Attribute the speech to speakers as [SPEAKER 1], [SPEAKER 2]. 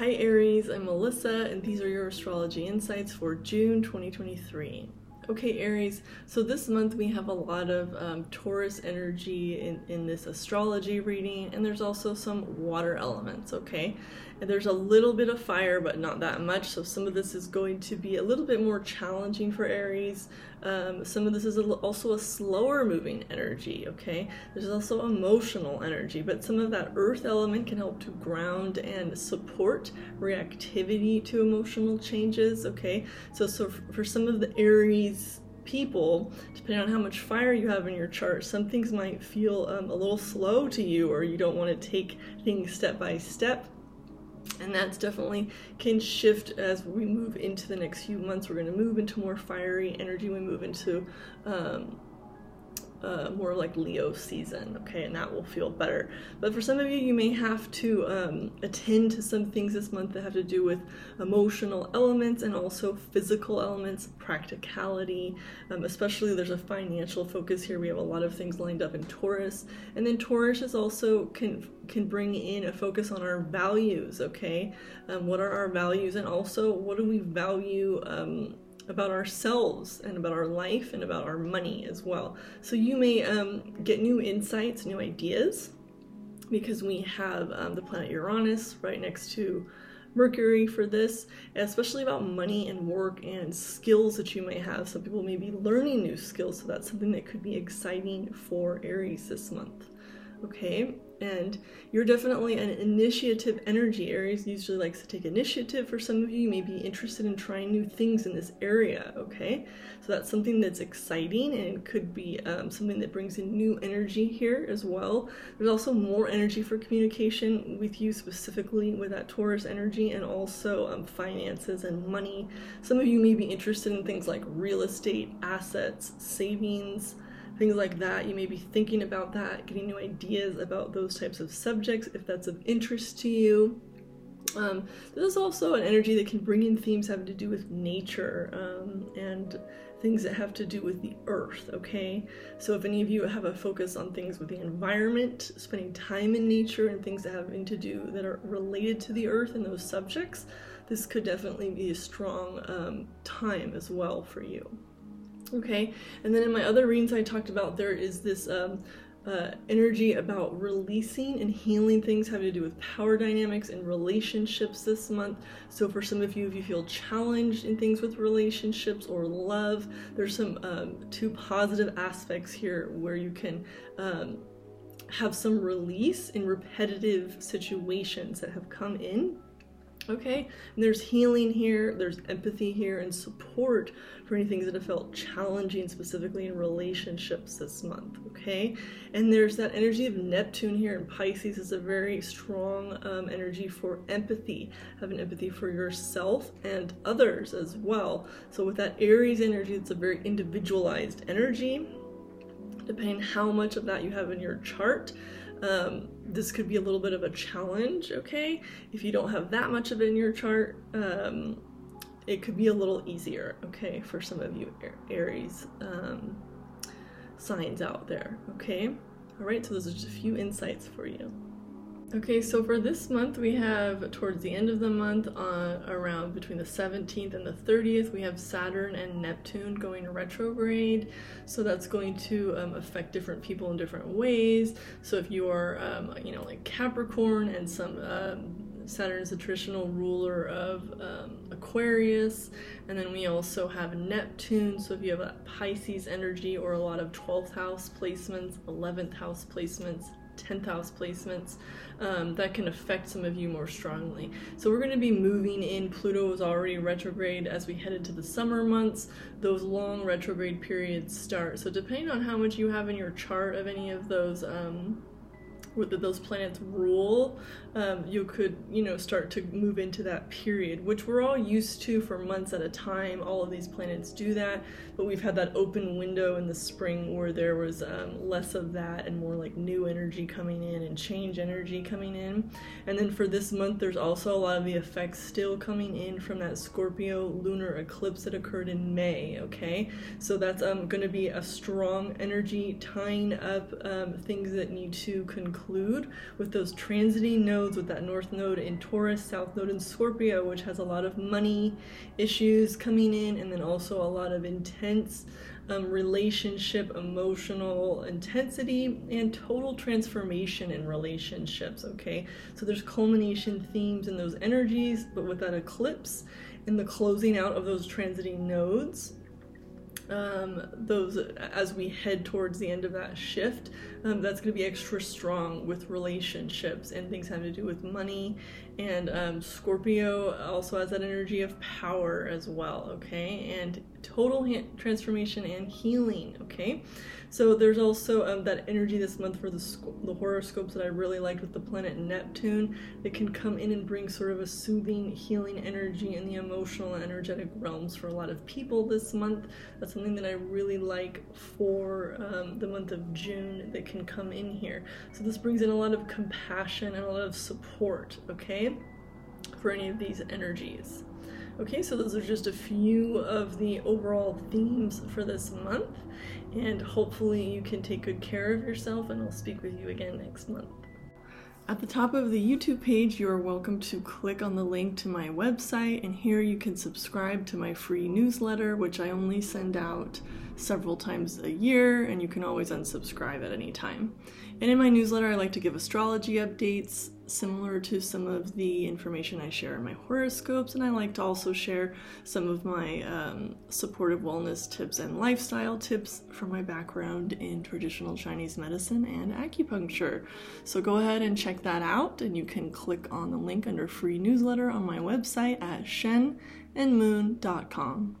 [SPEAKER 1] Hi Aries, I'm Melissa, and these are your astrology insights for June 2023. Okay, Aries, so this month we have a lot of um, Taurus energy in, in this astrology reading, and there's also some water elements, okay? And there's a little bit of fire, but not that much, so some of this is going to be a little bit more challenging for Aries. Um, some of this is a, also a slower moving energy, okay? There's also emotional energy, but some of that earth element can help to ground and support reactivity to emotional changes, okay? So, so for some of the Aries people, depending on how much fire you have in your chart, some things might feel um, a little slow to you, or you don't want to take things step by step. And that's definitely can shift as we move into the next few months. We're going to move into more fiery energy. We move into um, uh, more like Leo season, okay, and that will feel better. But for some of you, you may have to um, attend to some things this month that have to do with emotional elements and also physical elements, practicality, um, especially there's a financial focus here. We have a lot of things lined up in Taurus, and then Taurus is also can can bring in a focus on our values, okay? Um, what are our values, and also what do we value? About ourselves and about our life and about our money as well. So you may um, get new insights, new ideas, because we have um, the planet Uranus right next to Mercury for this, especially about money and work and skills that you may have. Some people may be learning new skills, so that's something that could be exciting for Aries this month. Okay, and you're definitely an initiative energy. Aries usually likes to take initiative. For some of you, you may be interested in trying new things in this area, okay? So that's something that's exciting and could be um, something that brings in new energy here as well. There's also more energy for communication with you specifically with that Taurus energy and also um, finances and money. Some of you may be interested in things like real estate, assets, savings, things like that. You may be thinking about that, getting new ideas about those types of subjects if that's of interest to you. Um, this is also an energy that can bring in themes having to do with nature um, and things that have to do with the earth, okay? So if any of you have a focus on things with the environment, spending time in nature and things that having to do that are related to the earth and those subjects, this could definitely be a strong um, time as well for you. Okay, and then in my other readings I talked about there is this um, uh, energy about releasing and healing things having to do with power dynamics and relationships this month. So, for some of you, if you feel challenged in things with relationships or love, there's some um, two positive aspects here where you can. Um, have some release in repetitive situations that have come in Okay, and there's healing here, there's empathy here, and support for any things that have felt challenging, specifically in relationships this month. Okay, and there's that energy of Neptune here in Pisces is a very strong um, energy for empathy, having empathy for yourself and others as well. So, with that Aries energy, it's a very individualized energy. Depending how much of that you have in your chart, um, this could be a little bit of a challenge, okay? If you don't have that much of it in your chart, um, it could be a little easier, okay, for some of you Aries um, signs out there, okay? All right, so those are just a few insights for you. Okay, so for this month, we have towards the end of the month, uh, around between the 17th and the 30th, we have Saturn and Neptune going retrograde. So that's going to um, affect different people in different ways. So if you are, um, you know, like Capricorn and some um, Saturn is the traditional ruler of um, Aquarius, and then we also have Neptune. So if you have a Pisces energy or a lot of 12th house placements, 11th house placements, 10th house placements um, that can affect some of you more strongly. So we're going to be moving in. Pluto is already retrograde as we head into the summer months. Those long retrograde periods start. So depending on how much you have in your chart of any of those um, that those planets rule, um, you could, you know, start to move into that period, which we're all used to for months at a time. All of these planets do that, but we've had that open window in the spring where there was um, less of that and more like new energy coming in and change energy coming in. And then for this month, there's also a lot of the effects still coming in from that Scorpio lunar eclipse that occurred in May, okay? So that's um, going to be a strong energy tying up um, things that need to conclude include with those transiting nodes, with that North Node in Taurus, South Node in Scorpio, which has a lot of money issues coming in, and then also a lot of intense um, relationship, emotional intensity, and total transformation in relationships. Okay, so there's culmination themes in those energies, but with that eclipse and the closing out of those transiting nodes um, those as we head towards the end of that shift um, that's going to be extra strong with relationships and things having to do with money. And um, scorpio also has that energy of power as well okay? And total transformation and healing okay so there's also um, that energy this month for the, the horoscopes that I really liked with the planet Neptune that can come in and bring sort of a soothing, healing energy in the emotional and energetic realms for a lot of people this month. That's something that I really like for um, the month of June that can come in here. So this brings in a lot of compassion and a lot of support, okay, for any of these energies. Okay, so those are just a few of the overall themes for this month, and hopefully you can take good care of yourself, and I'll speak with you again next month. At the top of the YouTube page, you are welcome to click on the link to my website, and here you can subscribe to my free newsletter, which I only send out several times a year, and you can always unsubscribe at any time. And in my newsletter, I like to give astrology updates similar to some of the information I share in my horoscopes, and I like to also share some of my um, supportive wellness tips and lifestyle tips from my background in traditional Chinese medicine and acupuncture. So go ahead and check that out, and you can click on the link under free newsletter on my website at shenandmoon.com.